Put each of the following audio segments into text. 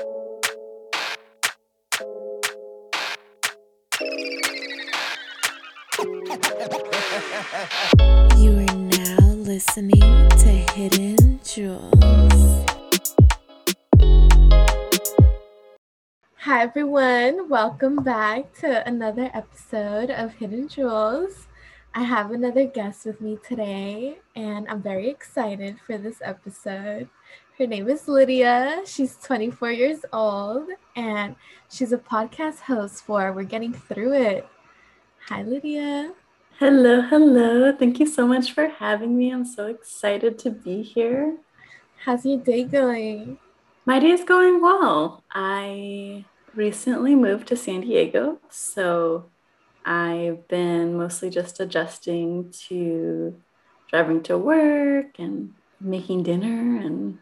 You are now listening to Hidden Jewels. Hi, everyone. Welcome back to another episode of Hidden Jewels. I have another guest with me today, and I'm very excited for this episode. Her name is Lydia. She's 24 years old, and she's a podcast host for We're Getting Through It. Hi, Lydia. Hello, hello. Thank you so much for having me. I'm so excited to be here. How's your day going? My day is going well. I recently moved to San Diego, so I've been mostly just adjusting to driving to work and making dinner and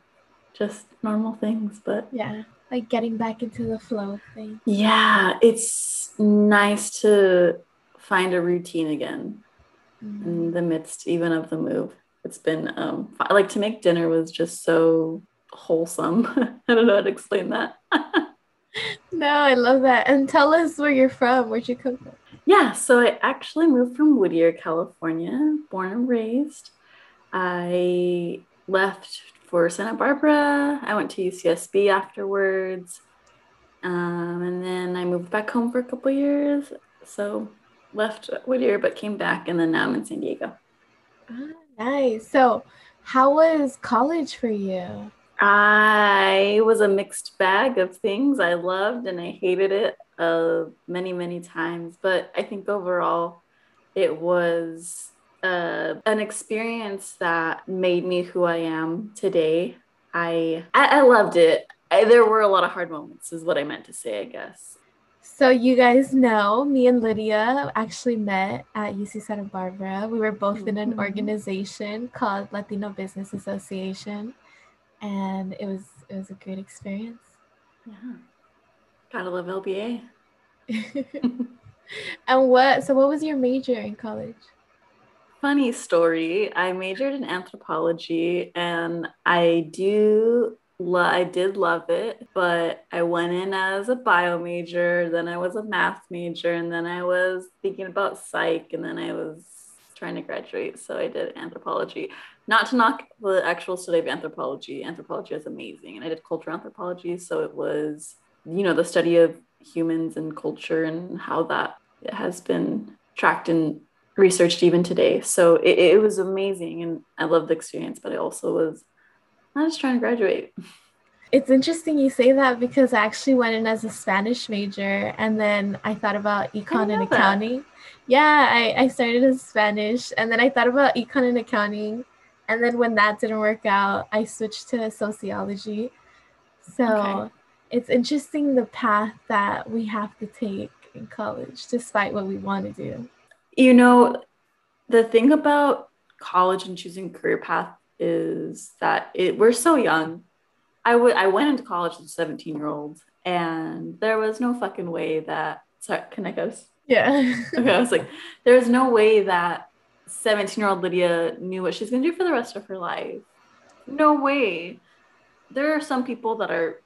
just normal things. But Yeah, like getting back into the flow of things. yeah, it's nice to find a routine again Mm. in the midst even of the move. It's been um fi- like to make dinner was just so wholesome. I don't know how to explain that. No, I love that. And tell us where you're from. Where'd you come from? yeah, so I actually moved from Whittier, California, born and raised. I left for Santa Barbara. I went to UCSB afterwards. Um, and then I moved back home for a couple years. So left Whittier, but came back, and then now I'm in San Diego. Ah, nice. So, how was college for you? I was a mixed bag of things. I loved and I hated it uh, many, many times. But I think overall, it was uh, an experience that made me who I am today. I I, I loved it. I, there were a lot of hard moments, is what I meant to say, I guess. So, you guys know me and Lydia actually met at UC Santa Barbara. We were both in an Mhm. organization called Latino Business Association, and it was it was a great experience. Yeah. Gotta love LBA. and what? So, what was your major in college? Funny story. I majored in anthropology and I do lo- I did love it, but I went in as a bio major, then I was a math major, and then I was thinking about psych, and then I was trying to graduate, so I did anthropology. Not to knock the actual study of anthropology. Anthropology is amazing, and I did cultural anthropology, so it was, you know, the study of humans and culture and how that has been tracked and researched even today. So it, it was amazing and I loved the experience, but I also was I was just trying to graduate. It's interesting you say that because I actually went in as a Spanish major and then I thought about econ and know that. accounting. Yeah, I, I started as Spanish and then I thought about econ and accounting. And then when that didn't work out, I switched to sociology. So Okay. it's interesting the path that we have to take in college despite what we want to do. You know, the thing about college and choosing career path is that it we're so young. I would I went into college as a 17 year old and there was no fucking way that sorry, can I go? Yeah. Okay, I was like, there's no way that 17 year old Lydia knew what she's gonna do for the rest of her life. No way. There are some people that are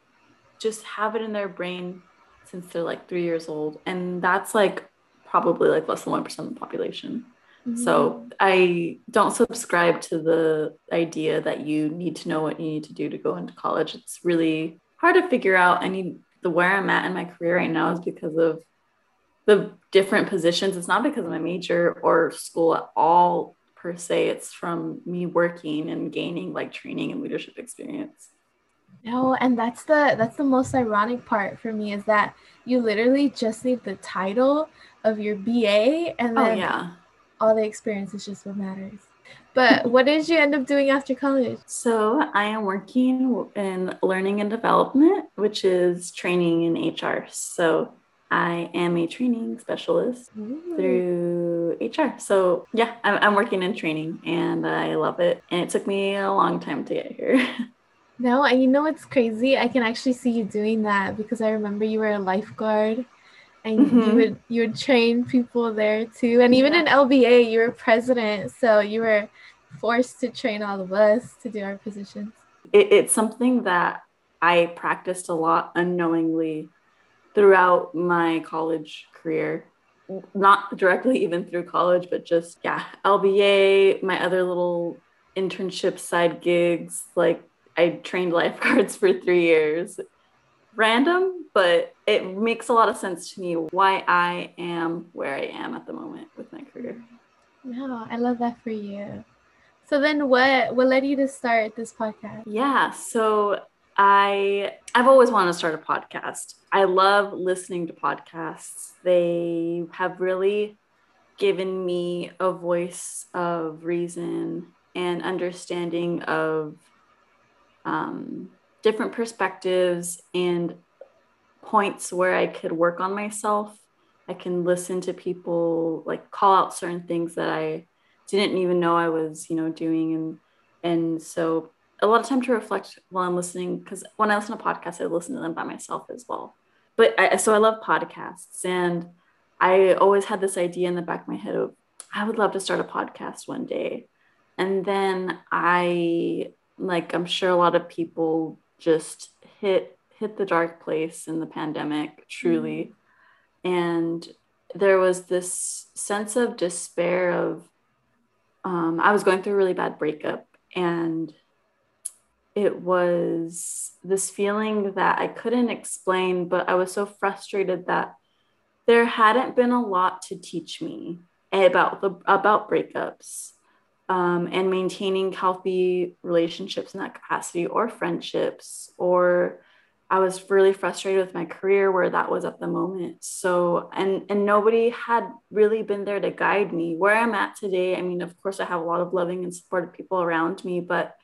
just have it in their brain since they're like three years old, and that's like probably like less than one percent of the population. So mm-hmm. I don't subscribe to the idea that you need to know what you need to do to go into college. It's really hard to figure out. I need the where I'm at in my career right now is because of the different positions. It's not because of my major or school at all per se. It's from me working and gaining like training and leadership experience. No, and that's the that's the most ironic part for me is that you literally just need the title of your BA and then Oh then yeah. all the experience is just what matters. But what did you end up doing after college? So I am working in learning and development, which is training in HR. So I am a training specialist through HR. So yeah, I'm, I'm working in training and I love it. And it took me a long time to get here. No, and you know what's crazy? I can actually see you doing that because I remember you were a lifeguard and you Mhm. would you would train people there too. And even in LBA, you were president, so you were forced to train all of us to do our positions. it, it's something that I practiced a lot unknowingly throughout my college career. Not directly even through college, but just, yeah, LBA, my other little internship side gigs. Like I trained lifeguards for three years. Random, but it makes a lot of sense to me why I am where I am at the moment with my career. No, I love that for you. So then what what led you to start this podcast? Yeah, so I I've always wanted to start a podcast. I love listening to podcasts. They have really given me a voice of reason and understanding of um, different perspectives and points where I could work on myself. I can listen to people like call out certain things that I didn't even know I was, you know, doing and and so a lot of time to reflect while I'm listening because when I listen to podcasts, I listen to them by myself as well. But I, so I love podcasts, and I always had this idea in the back of my head of I would love to start a podcast one day. And then I like I'm sure a lot of people just hit hit the dark place in the pandemic truly. Mm-hmm. And there was this sense of despair of um, I was going through a really bad breakup and it was this feeling that I couldn't explain, but I was so frustrated that there hadn't been a lot to teach me about the about breakups um, and maintaining healthy relationships in that capacity or friendships or I was really frustrated with my career where that was at the moment. So, and and nobody had really been there to guide me where I'm at today. I mean, of course, I have a lot of loving and supportive people around me, but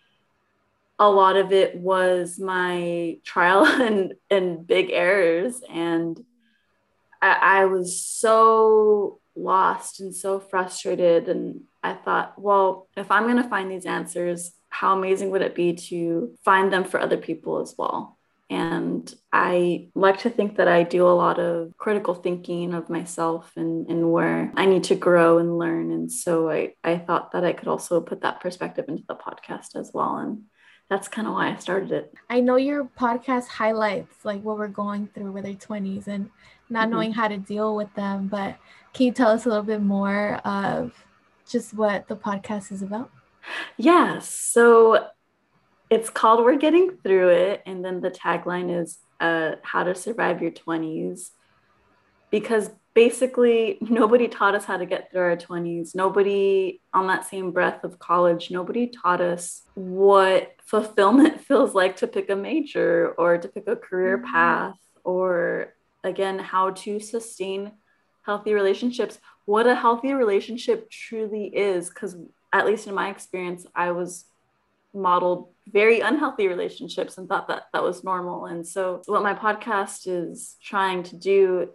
a lot of it was my trial and and big errors, and I, I was so lost and so frustrated. And I thought, well, if I'm going to find these answers, how amazing would it be to find them for other people as well? And I like to think that I do a lot of critical thinking of myself and, and where I need to grow and learn. And so I, I thought that I could also put that perspective into the podcast as well. And that's kind of why I started it. I know your podcast highlights like what we're going through with our 20s and not mm-hmm. knowing how to deal with them. But can you tell us a little bit more of just what the podcast is about? Yeah. So it's called We're Getting Through It. And then the tagline is uh, How to Survive Your 20s. Because basically, nobody taught us how to get through our 20s. Nobody, on that same breath of college, nobody taught us what fulfillment feels like to pick a major or to pick a career mm-hmm. path or, again, how to sustain healthy relationships, what a healthy relationship truly is. Because, at least in my experience, I was modeled very unhealthy relationships and thought that that was normal. And so, what my podcast is trying to do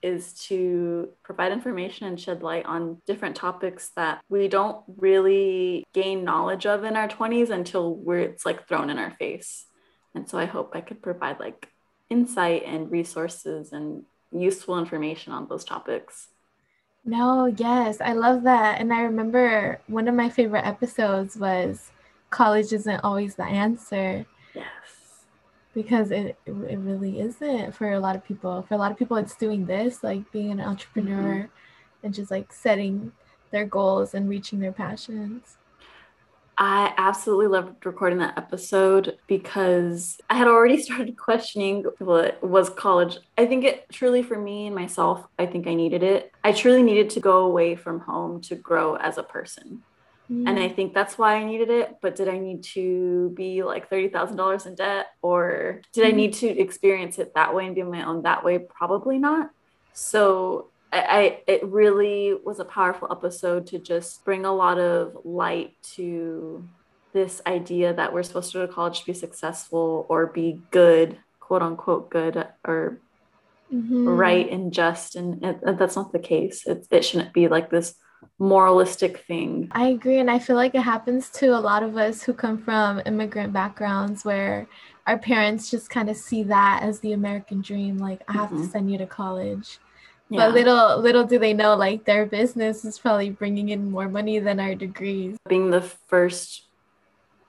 is to provide information and shed light on different topics that we don't really gain knowledge of in our 20s until we're it's like thrown in our face. And so I hope I could provide like insight and resources and useful information on those topics. No, yes, I love that. And I remember one of my favorite episodes was college isn't always the answer. Yes. Because it it really isn't for a lot of people. For a lot of people it's doing this, like being an entrepreneur mm-hmm. and just like setting their goals and reaching their passions. I absolutely loved recording that episode because I had already started questioning what was college. I think it truly, for me and myself, I think I needed it. I truly needed to go away from home to grow as a person. Mm. And I think that's why I needed it. But did I need to be like $30,000 in debt or did mm. I need to experience it that way and be on my own that way? Probably not. So I, I, it really was a powerful episode to just bring a lot of light to this idea that we're supposed to go to college to be successful or be good, quote unquote good or mm-hmm. right and just. And it, that's not the case. It, it shouldn't be like this moralistic thing. I agree. And I feel like it happens to a lot of us who come from immigrant backgrounds where our parents just kind of see that as the American dream. Like, I have mm-hmm. to send you to college. Yeah. But little little do they know, like their business is probably bringing in more money than our degrees. Being the first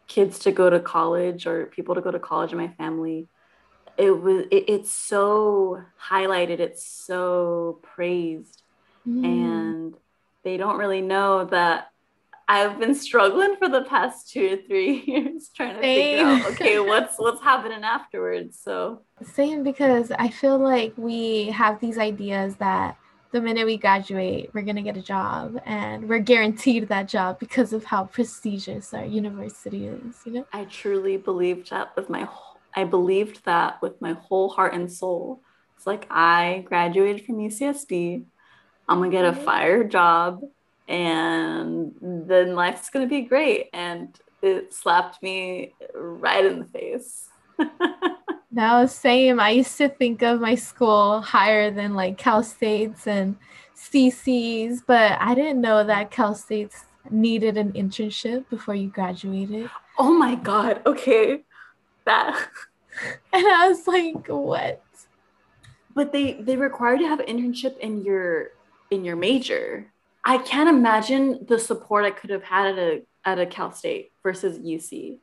kids to go to college or people to go to college in my family, it was it, it's so highlighted, it's so praised, mm. and they don't really know that I've been struggling for the past two or three years trying to Same. figure out okay what's what's happening afterwards. So Same because I feel like we have these ideas that the minute we graduate, we're gonna get a job and we're guaranteed that job because of how prestigious our university is, you know? I truly believed that with my I believed that with my whole heart and soul. It's like I graduated from UCSB. I'm gonna get a mm-hmm. fire job and then life's going to be great. And it slapped me right in the face. no, same. I used to think of my school higher than like Cal State's and CC's, but I didn't know that Cal State's needed an internship before you graduated. Oh my God. Okay. That. and I was like, what? But they they require to have an internship in your in your major. I can't imagine the support I could have had at a at a Cal State versus UC.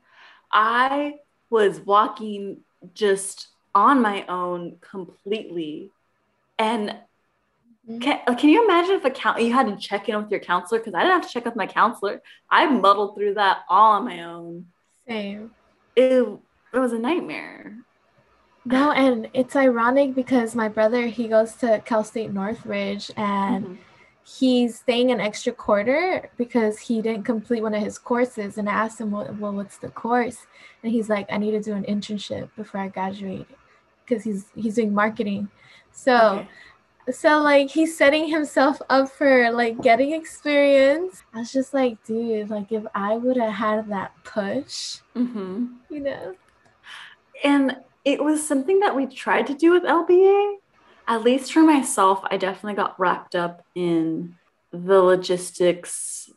I was walking just on my own completely. And mm-hmm. can, can you imagine if a count you had to check in with your counselor? Because I didn't have to check with my counselor. I muddled through that all on my own. Same. It, it was a nightmare. No, and it's ironic because my brother he goes to Cal State Northridge and mm-hmm he's staying an extra quarter because he didn't complete one of his courses and I asked him well, well what's the course and he's like I need to do an internship before I graduate because he's he's doing marketing so okay. so like he's setting himself up for like getting experience I was just like dude like if I would have had that push mm-hmm. you know and it was something that we tried to do with LBA at least for myself, I definitely got wrapped up in the logistics,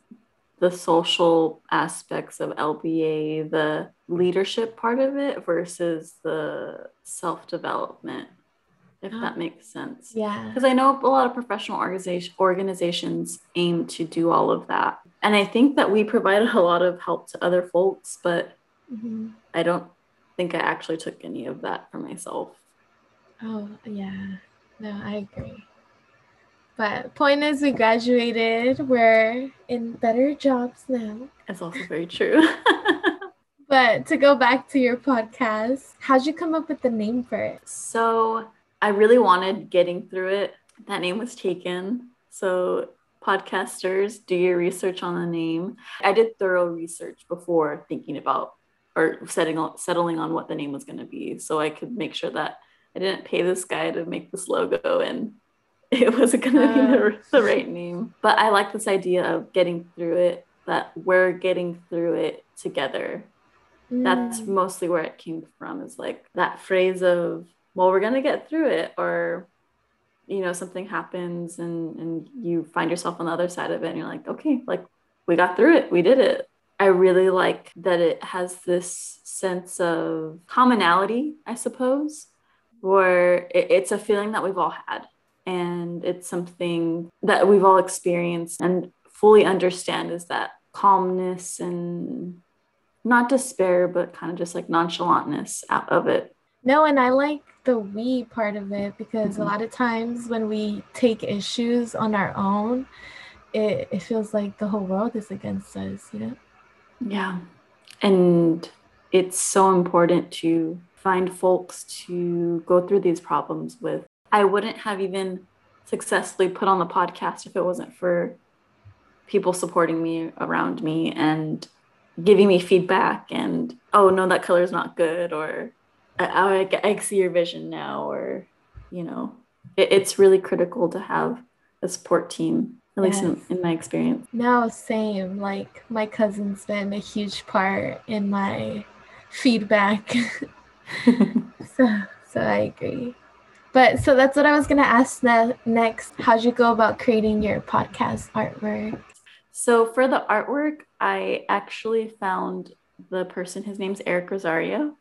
the social aspects of LBA, the leadership part of it versus the self development, if oh. that makes sense. Yeah. Because I know a lot of professional organization, organizations aim to do all of that. And I think that we provided a lot of help to other folks, but mm-hmm. I don't think I actually took any of that for myself. Oh, yeah. No, I agree. But point is, we graduated. We're in better jobs now. That's also very true. but to go back to your podcast, how'd you come up with the name for it? So I really wanted getting through it. That name was taken. So podcasters, do your research on the name. I did thorough research before thinking about or setting settling on what the name was going to be, so I could make sure that I didn't pay this guy to make this logo and it wasn't going to uh. be the, the right name. But I like this idea of getting through it, that we're getting through it together. Mm. That's mostly where it came from, is like that phrase of, well, we're going to get through it, or, you know, something happens and, and you find yourself on the other side of it and you're like, okay, like we got through it, we did it. I really like that it has this sense of commonality, I suppose, where it's a feeling that we've all had and it's something that we've all experienced and fully understand is that calmness and not despair but kind of just like nonchalantness out of it. No and i like the we part of it because mm-hmm. a lot of times when we take issues on our own it, it feels like the whole world is against us you know? Yeah. And it's so important to find folks to go through these problems with. I wouldn't have even successfully put on the podcast if it wasn't for people supporting me around me and giving me feedback and oh no that color is not good or I, I, I, see your vision now or you know it, it's really critical to have a support team at yes. least in, in my experience no same like my cousin's been a huge part in my feedback so, so I agree. But so that's what I was gonna ask ne- next. How'd you go about creating your podcast artwork? So for the artwork, I actually found the person. His name's Eric Rosario,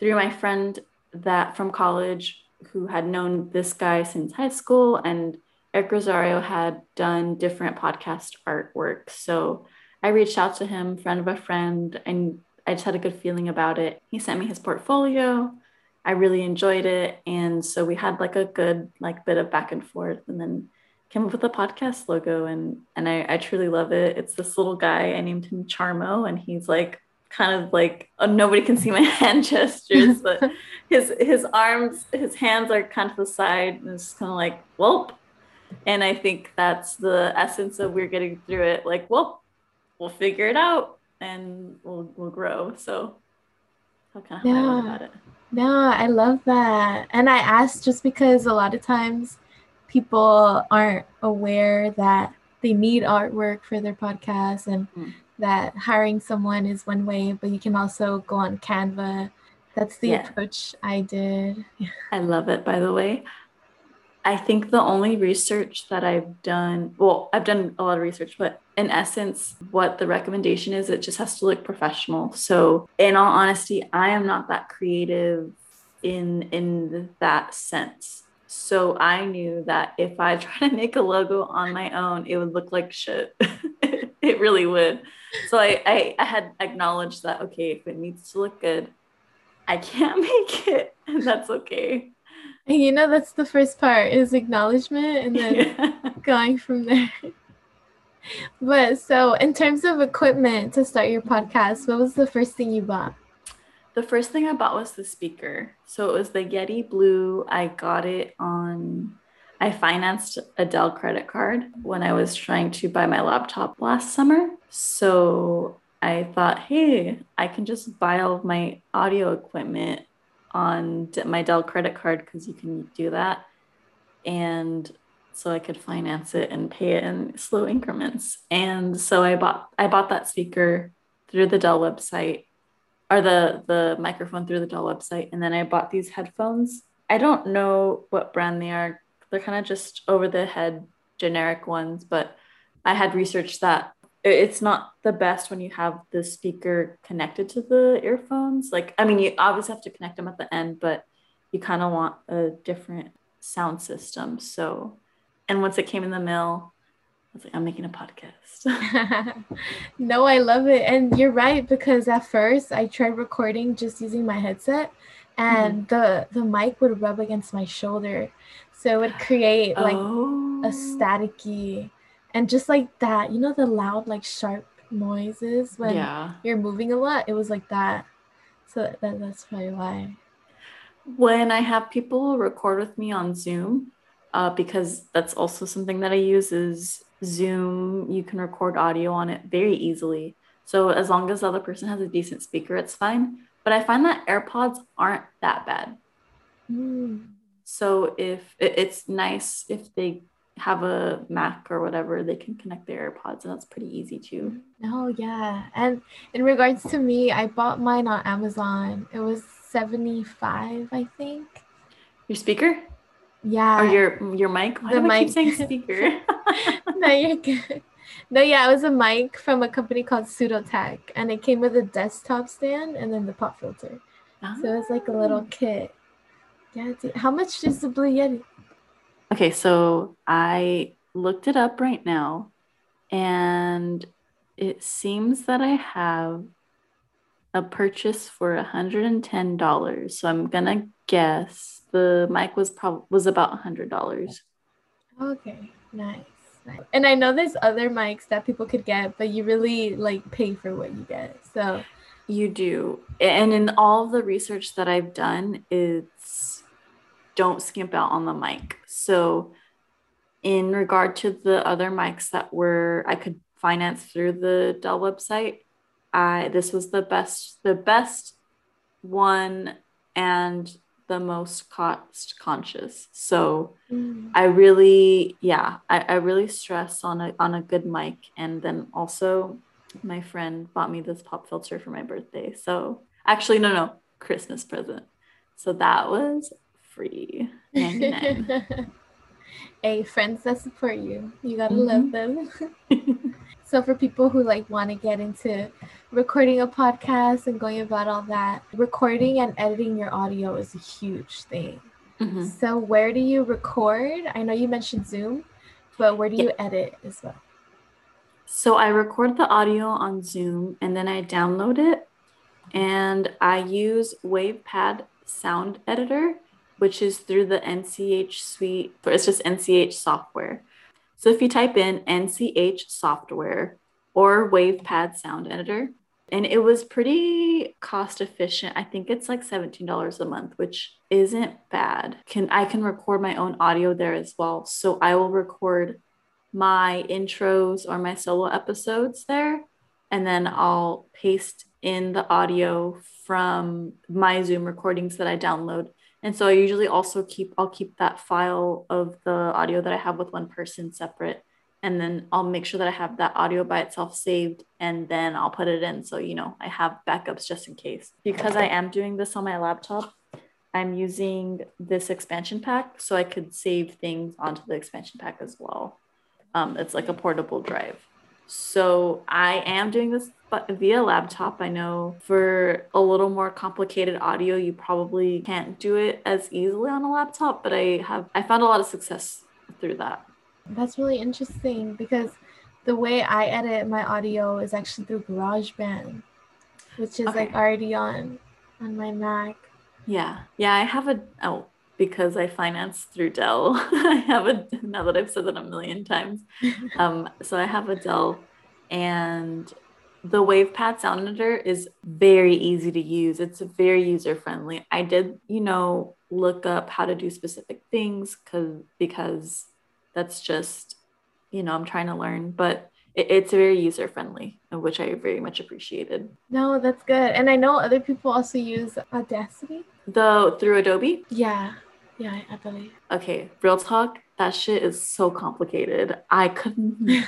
through my friend that from college who had known this guy since high school, and Eric Rosario had done different podcast artwork. So I reached out to him, friend of a friend, and I just had a good feeling about it. He sent me his portfolio I really enjoyed it. And so we had like a good like bit of back and forth and then came up with a podcast logo and and I, I truly love it. It's this little guy, I named him Charmo, and he's like kind of like oh, nobody can see my hand gestures, but his his arms, his hands are kind of the side and it's kind of like whoop. And I think that's the essence of we're getting through it. Like, well, we'll figure it out and we'll we'll grow. So how kind of yeah. about it. No, I love that. And I asked just because a lot of times people aren't aware that they need artwork for their podcast and mm. that hiring someone is one way, but you can also go on Canva. That's the yeah. approach I did. I love it, by the way. I think the only research that I've done, well, I've done a lot of research, but in essence, what the recommendation is, it just has to look professional. So, in all honesty, I am not that creative in in that sense. So I knew that if I try to make a logo on my own, it would look like shit. it really would. So I, I, I had acknowledged that okay, if it needs to look good, I can't make it, and that's okay. You know, that's the first part is acknowledgement and then yeah. going from there. But so, in terms of equipment to start your podcast, what was the first thing you bought? The first thing I bought was the speaker. So it was the Yeti Blue. I got it on, I financed a Dell credit card when I was trying to buy my laptop last summer. So I thought, hey, I can just buy all of my audio equipment on my Dell credit card because you can do that. And so I could finance it and pay it in slow increments. And so I bought I bought that speaker through the Dell website or the the microphone through the Dell website and then I bought these headphones. I don't know what brand they are. They're kind of just over the head generic ones, but I had researched that it's not the best when you have the speaker connected to the earphones. Like, I mean, you obviously have to connect them at the end, but you kind of want a different sound system. So, and once it came in the mail, I was like, I'm making a podcast. no, I love it. And you're right, because at first I tried recording just using my headset and mm-hmm. the, the mic would rub against my shoulder. So it would create like oh. a staticky and just like that you know the loud like sharp noises when yeah. you're moving a lot? It was like that. So that, that's probably why. When i have people record with me on zoom uh, because that's also something that i use is zoom. You can record audio on it very easily. So as long as the other person has a decent speaker it's fine. But i find that airpods aren't that bad. Mm. so if it's nice if they have a Mac or whatever, they can connect their AirPods, and that's pretty easy too. Oh yeah, and in regards to me, I bought mine on Amazon. It was seventy five, I think. Your speaker? Yeah. Or your your mic? Why the mic. I keep saying speaker? no, you're good. No, yeah, it was a mic from a company called Pseudotech, and it came with a desktop stand and then the pop filter. Oh. So it was like a little ah. kit. Yeah. How much is the Blue Yeti? Okay, so I looked it up right now and it seems that I have a purchase for $110. So I'm going to guess the mic was probably was about $100. Okay, nice. nice. And I know there's other mics that people could get, but you really like pay for what you get. So you do. And in all the research that I've done, it's don't skimp out on the mic. So, in regard to the other mics that were I could finance through the Dell website, I this was the best the best one and the most cost conscious. So mm. I really yeah, I, I really stress on a on a good mic and then also my friend bought me this pop filter for my birthday. So actually no no, Christmas present. So that was free. hey, friends that support you, you gotta mm-hmm. love them. so for people who like want to get into recording a podcast and going about all that, recording and editing your audio is a huge thing. Mm-hmm. So where do you record? I know you mentioned Zoom, but where do you edit as well? So I record the audio on Zoom and then I download it and I use WavePad sound editor, which is through the NCH suite. Or it's just NCH software. So if you type in NCH software or WavePad sound editor, and it was pretty cost efficient. I think it's like $17 a month, which isn't bad. Can I can record my own audio there as well. So I will record my intros or my solo episodes there and then I'll paste in the audio from my Zoom recordings that I download. And so I usually also keep I'll keep that file of the audio that I have with one person separate and then I'll make sure that I have that audio by itself saved and then I'll put it in so you know I have backups just in case. Because I am doing this on my laptop, I'm using this expansion pack so I could save things onto the expansion pack as well. Um, it's like a portable drive. So I am doing this but via laptop. I know for a little more complicated audio, you probably can't do it as easily on a laptop, but I have I found a lot of success through that. That's really interesting because the way I edit my audio is actually through GarageBand, which is okay. like already on on my Mac. Yeah. Yeah, I have a oh because I finance through Dell. I have a now that I've said that a million times. um, so I have a Dell and the WavePad sound editor is very easy to use. It's very user friendly. I did, you know, look up how to do specific things because because that's just you know i'm trying to learn but it's very user friendly which i very much appreciated no that's good and i know other people also use audacity the through adobe yeah yeah i believe. Okay real talk that shit is so complicated. I could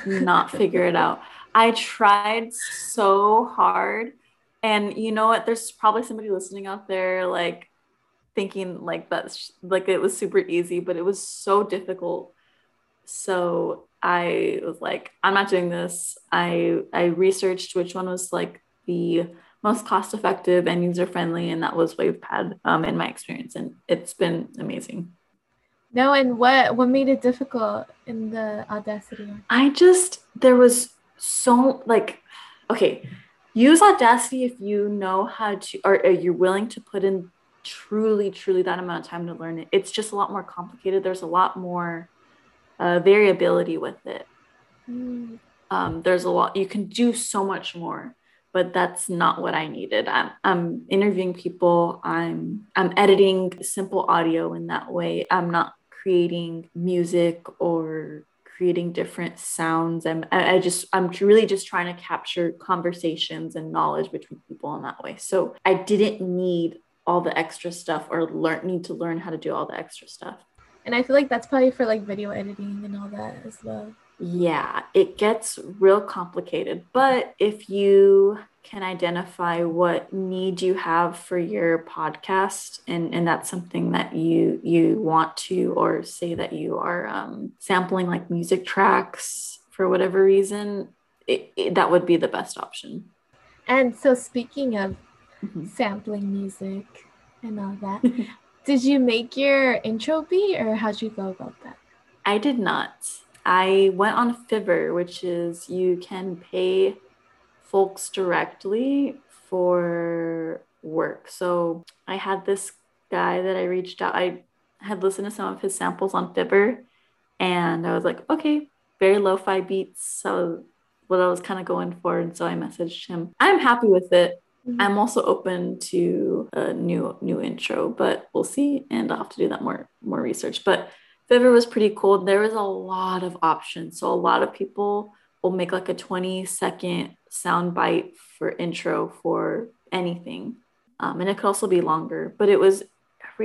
not figure it out. I tried so hard and you know what? There's probably somebody listening out there like thinking like that's like it was super easy but it was so difficult. So I was like, I'm not doing this. I I researched which one was like the most cost effective and user friendly, and that was WavePad um, in my experience, and it's been amazing. No, and what what made it difficult in the Audacity? I just there was so like, okay, use Audacity if you know how to, or, or you're willing to put in truly, truly that amount of time to learn it. It's just a lot more complicated. There's a lot more uh, variability with it. Mm. Um, there's a lot, you can do so much more, but that's not what I needed. I'm, I'm interviewing people, I'm, I'm editing simple audio in that way. I'm not creating music or creating different sounds. I'm, I, I just, I'm really just trying to capture conversations and knowledge between people in that way. So I didn't need all the extra stuff or learn need to learn how to do all the extra stuff. And I feel like that's probably for like video editing and all that as well. Yeah, it gets real complicated. But if you can identify what need you have for your podcast and, and that's something that you you want to or say that you are um, sampling like music tracks for whatever reason it, it, that would be the best option and so speaking of mm-hmm. sampling music and all that Did you make your intro beat or how'd you go about that? I did not. I went on Fiverr, which is you can pay folks directly for work. So I had this guy that I reached out. I had listened to some of his samples on Fiverr and I was like, okay, very lo-fi beats. So what I was kind of going for. And so I messaged him. I'm happy with it. Mm-hmm. I'm also open to a new new intro, but we'll see. And I'll have to do that more more research. But Fiverr was pretty cool. There was a lot of options. So a lot of people will make like a 20 second sound bite for intro for anything. Um, and it could also be longer, but it was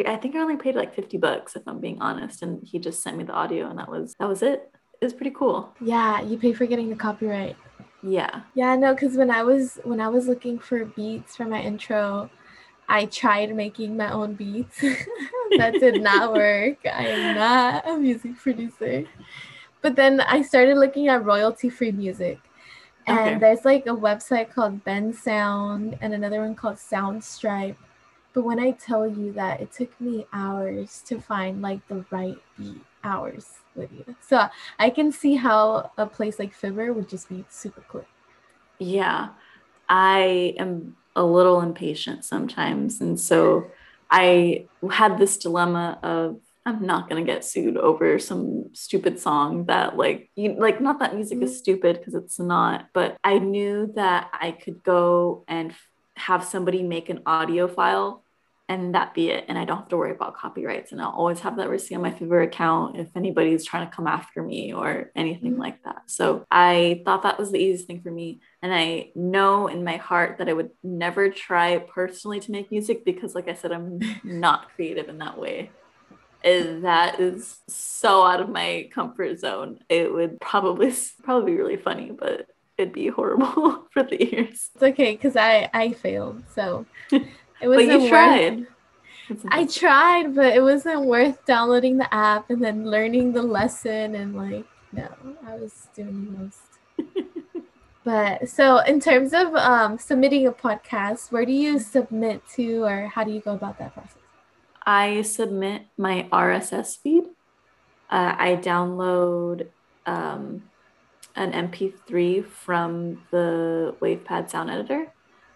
I think I only paid like 50 bucks if I'm being honest. And he just sent me the audio and that was that was it. It was pretty cool. Yeah, you pay for getting the copyright. Yeah. Yeah, no, because when I was when I was looking for beats for my intro, I tried making my own beats. that did not work. I am not a music producer. But then I started looking at royalty free music. And okay. there's like a website called Bensound and another one called Soundstripe. But when I tell you that it took me hours to find like the right beat, hours with you. So I can see how a place like Fiverr would just be super quick. Yeah. I am a little impatient sometimes. And so I had this dilemma of I'm not gonna get sued over some stupid song that like you like not that music is stupid because it's not, but I knew that I could go and f- have somebody make an audio file and that be it. And I don't have to worry about copyrights. And I'll always have that receipt on my Fiverr account if anybody's trying to come after me or anything Mhm. like that. So I thought that was the easiest thing for me. And I know in my heart that I would never try personally to make music because, like I said, I'm not creative in that way. And that is so out of my comfort zone. It would probably probably be really funny, but it'd be horrible for the ears. It's okay because I I failed, so it wasn't you worth. tried. I tried, but it wasn't worth downloading the app and then learning the lesson and like no, I was doing the most. But so in terms of um, submitting a podcast, where do you submit to, or how do you go about that process? I submit my RSS feed. Uh, I download um, an MP3 from the WavePad sound editor,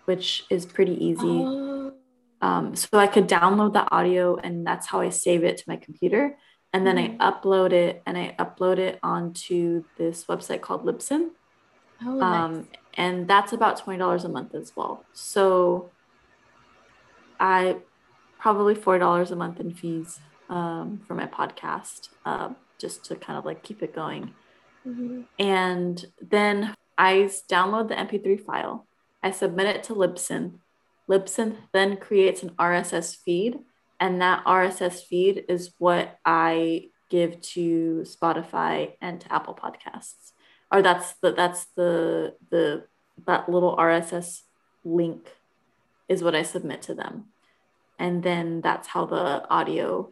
which is pretty easy. Oh, Um, so I could download the audio, and that's how I save it to my computer. And then Mhm. I upload it, and I upload it onto this website called Libsyn. Oh, nice. um, and that's about twenty dollars a month as well. So I probably four dollars a month in fees um, for my podcast, uh, just to kind of like keep it going. Mhm. And then I download the MP3 file. I submit it to Libsyn. Libsyn then creates an RSS feed, and that RSS feed is what I give to Spotify and to Apple Podcasts. Or that's the that's the the that little RSS link is what I submit to them. And then that's how the audio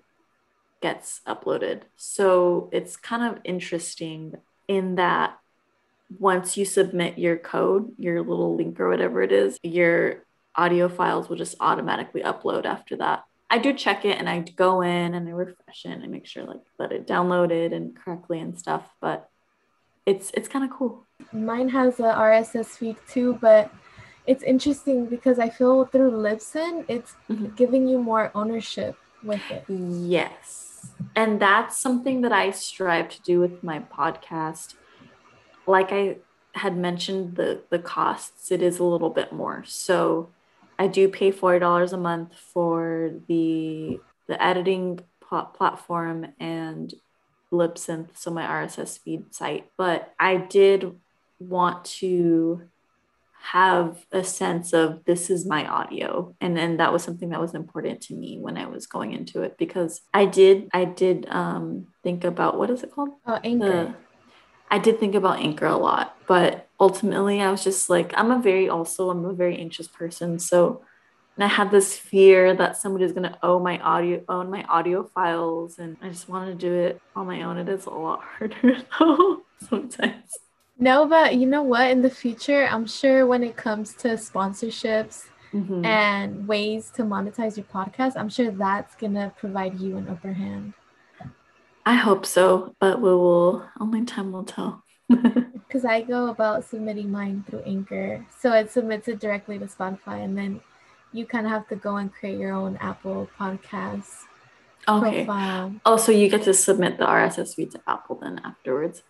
gets uploaded. So it's kind of interesting in that once you submit your code, your little link or whatever it is, your audio files will just automatically upload after that. I do check it and I go in and I refresh it and I make sure like that it downloaded and correctly and stuff, but it's it's kind of cool. Mine has a RSS feed too, but it's interesting because I feel through Libsyn, it's Mhm. giving you more ownership with it. Yes. And that's something that I strive to do with my podcast. Like I had mentioned the the costs, it is a little bit more. So I do pay $40 a month for the the editing pl- platform and Libsyn, so my RSS feed site. But I did want to have a sense of this is my audio and then that was something that was important to me when i was going into it because i did i did um think about what is it called Oh, Anchor. the I did think about Anchor a lot, but ultimately I was just like, I'm a very also I'm a very anxious person. So and I had this fear that somebody somebody's gonna own my audio own my audio files and I just want to do it on my own. It is a lot harder though sometimes. No, but you know what? In the future, I'm sure when it comes to sponsorships Mhm. and ways to monetize your podcast, I'm sure that's gonna provide you an upper hand. I hope so, but we will only time will tell. Because I go about submitting mine through Anchor, so it submits it directly to Spotify, and then you kind of have to go and create your own Apple Podcasts okay. profile. Oh, so you get to submit the RSS feed to Apple then afterwards.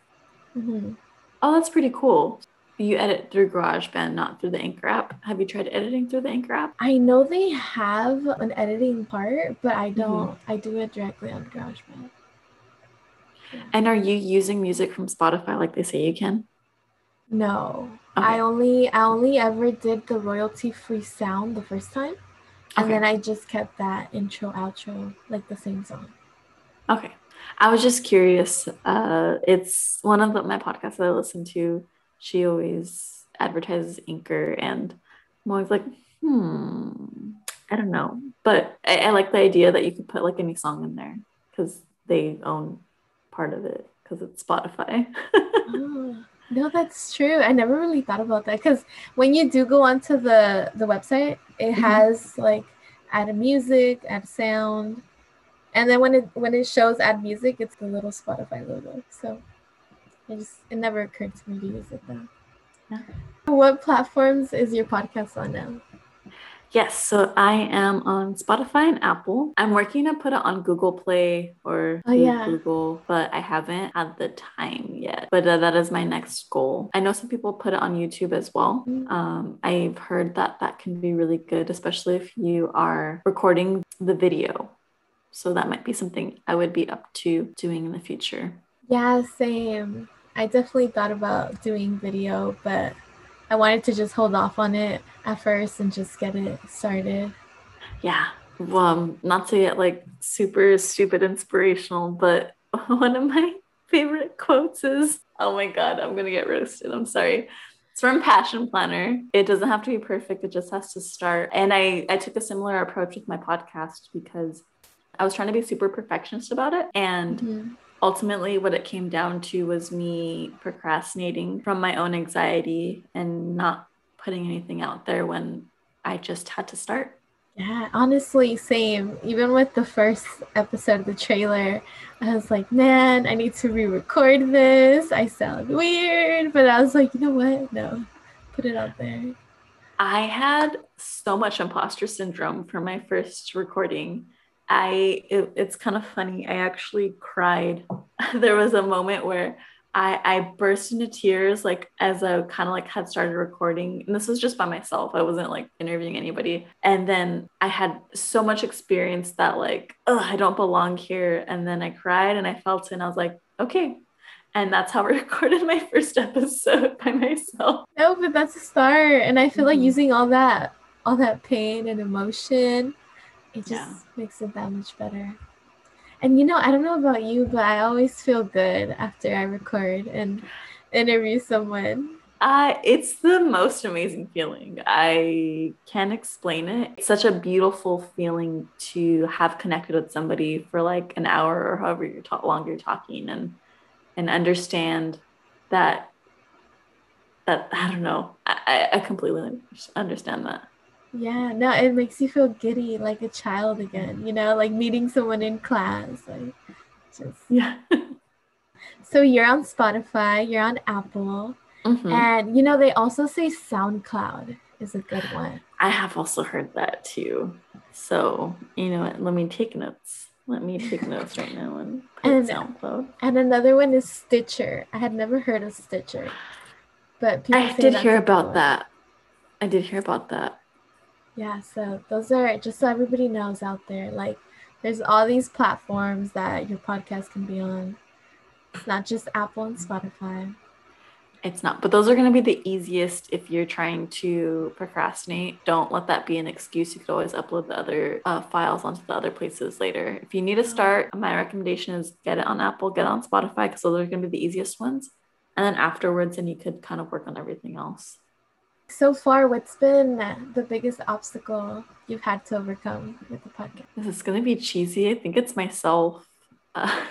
hmm Oh, that's pretty cool. You edit through GarageBand, not through the Anchor app. Have you tried editing through the Anchor app? I know they have an editing part, but I don't. I do it directly on GarageBand. And are you using music from Spotify like they say you can? No, Okay. I only I only ever did the royalty free sound the first time, and Okay. then I just kept that intro outro like the same song. Okay. I was just curious. Uh, it's one of the, my podcasts that I listen to. She always advertises Anchor, and I'm always like, hmm, I don't know. But I, I like the idea that you could put like any song in there because they own part of it because it's Spotify. Oh, no, that's true. I never really thought about that because when you do go onto the the website, it Mhm. has like add a music, add sound, and then when it when it shows add music, it's the little Spotify logo. So it just it never occurred to me to use it though. Yeah. What platforms is your podcast on now? Yes, so I am on Spotify and Apple. I'm working to put it on Google Play or Oh, yeah. Google, but I haven't had the time yet. But uh, that is my next goal. I know some people put it on YouTube as well. Mm. Um, I've heard that that can be really good, especially if you are recording the video. So that might be something I would be up to doing in the future. Yeah, same. I definitely thought about doing video, but I wanted to just hold off on it at first and just get it started. Yeah. Well, not to get like super stupid inspirational, but one of my favorite quotes is, oh my God, I'm going to get roasted. I'm sorry. It's from Passion Planner. It doesn't have to be perfect, it just has to start. And I, I took a similar approach with my podcast because I was trying to be super perfectionist about it. And Mhm. Ultimately, what it came down to was me procrastinating from my own anxiety and not putting anything out there when I just had to start. Yeah, honestly, same. Even with the first episode of the trailer, I was like, man, I need to re record this. I sound weird. But I was like, you know what? No, put it out there. I had so much imposter syndrome for my first recording. I it, it's kind of funny. I actually cried. there was a moment where I I burst into tears like as I kind of like had started recording. And this was just by myself. I wasn't like interviewing anybody. And then I had so much experience that like, oh, I don't belong here. And then I cried and I felt it and I was like, okay. And that's how I recorded my first episode by myself. No, but that's a start. And I feel like Mhm. using all that, all that pain and emotion, it just Yeah. makes it that much better. And you know, I don't know about you, but I always feel good after I record and interview someone. Uh, it's the most amazing feeling. I can't explain it. It's such a beautiful feeling to have connected with somebody for like an hour or however you're ta- long you're talking and and understand that that I don't know. I, I- I completely understand that. Yeah, no, it makes you feel giddy like a child again, you know, like meeting someone in class. Like just Yeah. so you're on Spotify, you're on Apple, Mhm. and you know, they also say SoundCloud is a good one. I have also heard that too. So you know what? Let me take notes. Let me take notes right now and And- SoundCloud. And another one is Stitcher. I had never heard of Stitcher. But people I did hear about one. that. I did hear about that. Yeah, so those are just so everybody knows out there. Like there's all these platforms that your podcast can be on. It's not just Apple and Spotify. It's not, but those are going to be the easiest if you're trying to procrastinate. Don't let that be an excuse. You could always upload the other uh, files onto the other places later. If you need to start, my recommendation is get it on Apple, get it on Spotify, because those are going to be the easiest ones. And then afterwards, and you could kind of work on everything else. So far, what's been the biggest obstacle you've had to overcome with the podcast? This is going to be cheesy. I think it's myself. Uh,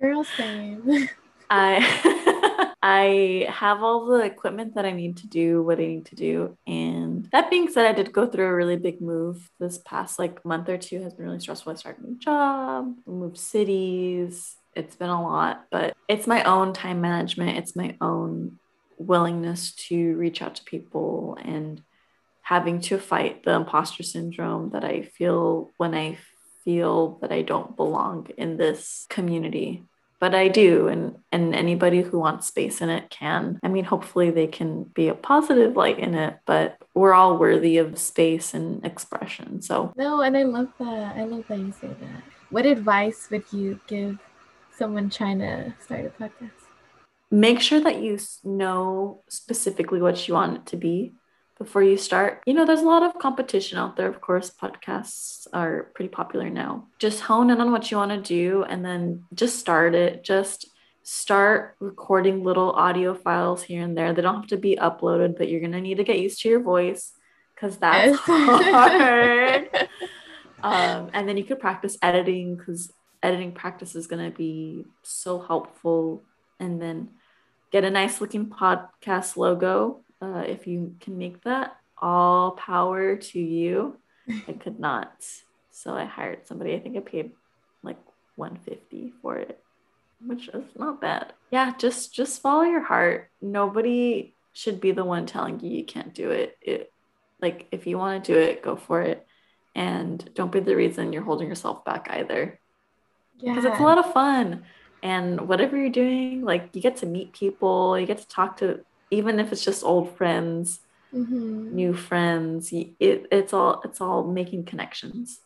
Girl, same. I I have all the equipment that I need to do what I need to do. And that being said, I did go through a really big move this past like month or two has been really stressful. I started a new job, moved cities. It's been a lot, but it's my own time management. It's my own willingness to reach out to people and having to fight the imposter syndrome that I feel when I feel that I don't belong in this community but I do, and and anybody who wants space in it can. I mean, hopefully they can be a positive light in it, but we're all worthy of space and expression. So no, and I love that. I love that you say that. What advice would you give someone trying to start a podcast? Make sure that you know specifically what you want it to be before you start. You know, there's a lot of competition out there. Of course, podcasts are pretty popular now. Just hone in on what you want to do and then just start it. Just start recording little audio files here and there. They don't have to be uploaded, but you're going to need to get used to your voice because that's hard. um, and then you could practice editing because editing practice is going to be so helpful and then get a nice looking podcast logo uh, if you can make that all power to you i could not so i hired somebody i think i paid like 150 for it which is not bad yeah just just follow your heart nobody should be the one telling you you can't do it it Like, if you want to do it, go for it. And don't be the reason you're holding yourself back either. Yeah. Because it's a lot of fun. And whatever you're doing, like, you get to meet people, you get to talk to, even if it's just old friends, Mhm. new friends. It, it's all it's all making connections.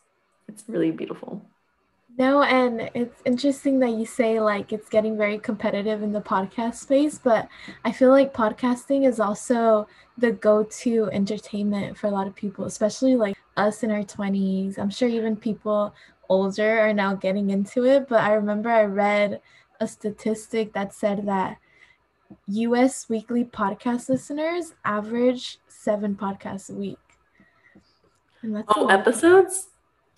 It's really beautiful. No, and it's interesting that you say like it's getting very competitive in the podcast space, but I feel like podcasting is also the go-to entertainment for a lot of people, especially like us in our 20s. I'm sure even people older are now getting into it, but I remember I read a statistic that said that US weekly podcast listeners average 7 podcasts a week. And that's a Oh, episodes?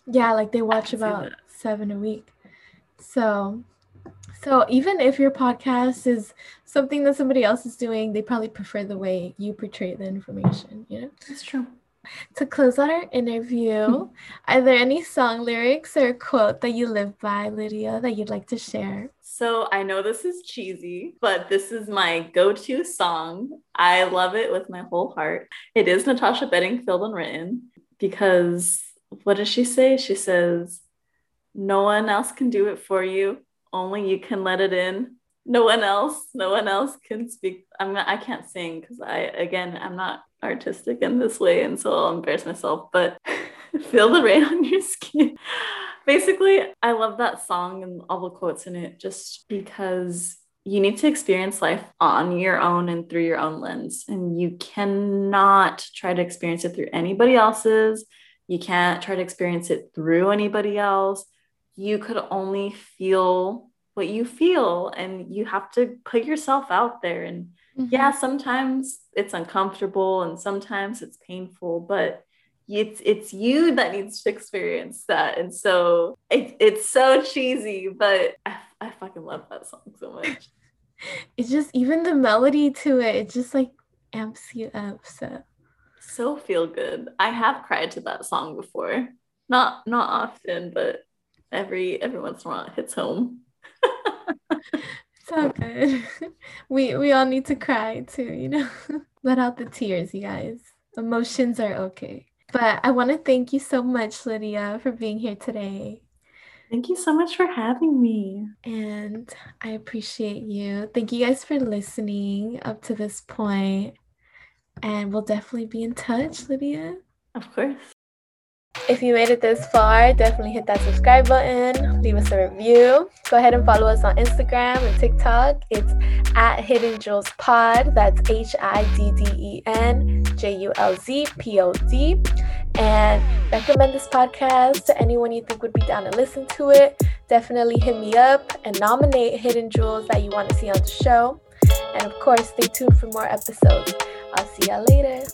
Yeah, like they watch about seven a week. So, so even if your podcast is something that somebody else is doing, they probably prefer the way you portray the information, you know? That's true. To close out our interview, are there any song lyrics or quote that you live by, Lydia, that you'd like to share? So I know this is cheesy, but this is my go-to song. I love it with my whole heart. It is Natasha Bedingfield Unwritten because what does she say? She says, "No one else can do it for you. Only you can let it in. No one else, no one else can speak." I'm not, I can't sing because I again I'm not artistic in this way, and so I'll embarrass myself. But feel the rain on your skin. Basically, I love that song and all the quotes in it just because you need to experience life on your own and through your own lens. And you cannot try to experience it through anybody else's. You can't try to experience it through anybody else. You could only feel what you feel, and you have to put yourself out there. And yeah, mm-hmm. sometimes it's uncomfortable and sometimes it's painful, but it's it's you that needs to experience that. And so it, it's so cheesy, but I, I fucking love that song so much. It's just even the melody to it, it just like amps you up. So, So feel good. I have cried to that song before. Not not often, but every every once in a while it hits home. So good. We we all need to cry too, you know. Let out the tears, you guys. Emotions are okay. But I want to thank you so much, Lydia, for being here today. Thank you so much for having me. And I appreciate you. Thank you guys for listening up to this point. And we'll definitely be in touch, Lydia. Of course. If you made it this far, definitely hit that subscribe button, leave us a review. Go ahead and follow us on Instagram and TikTok. It's at Hidden Julz Pod. That's H I D D E N J U L Z P O D. And recommend this podcast to anyone you think would be down to listen to it. Definitely hit me up and nominate Hidden Jewels that you want to see on the show. And of course, stay tuned for more episodes. I'll see y'all later.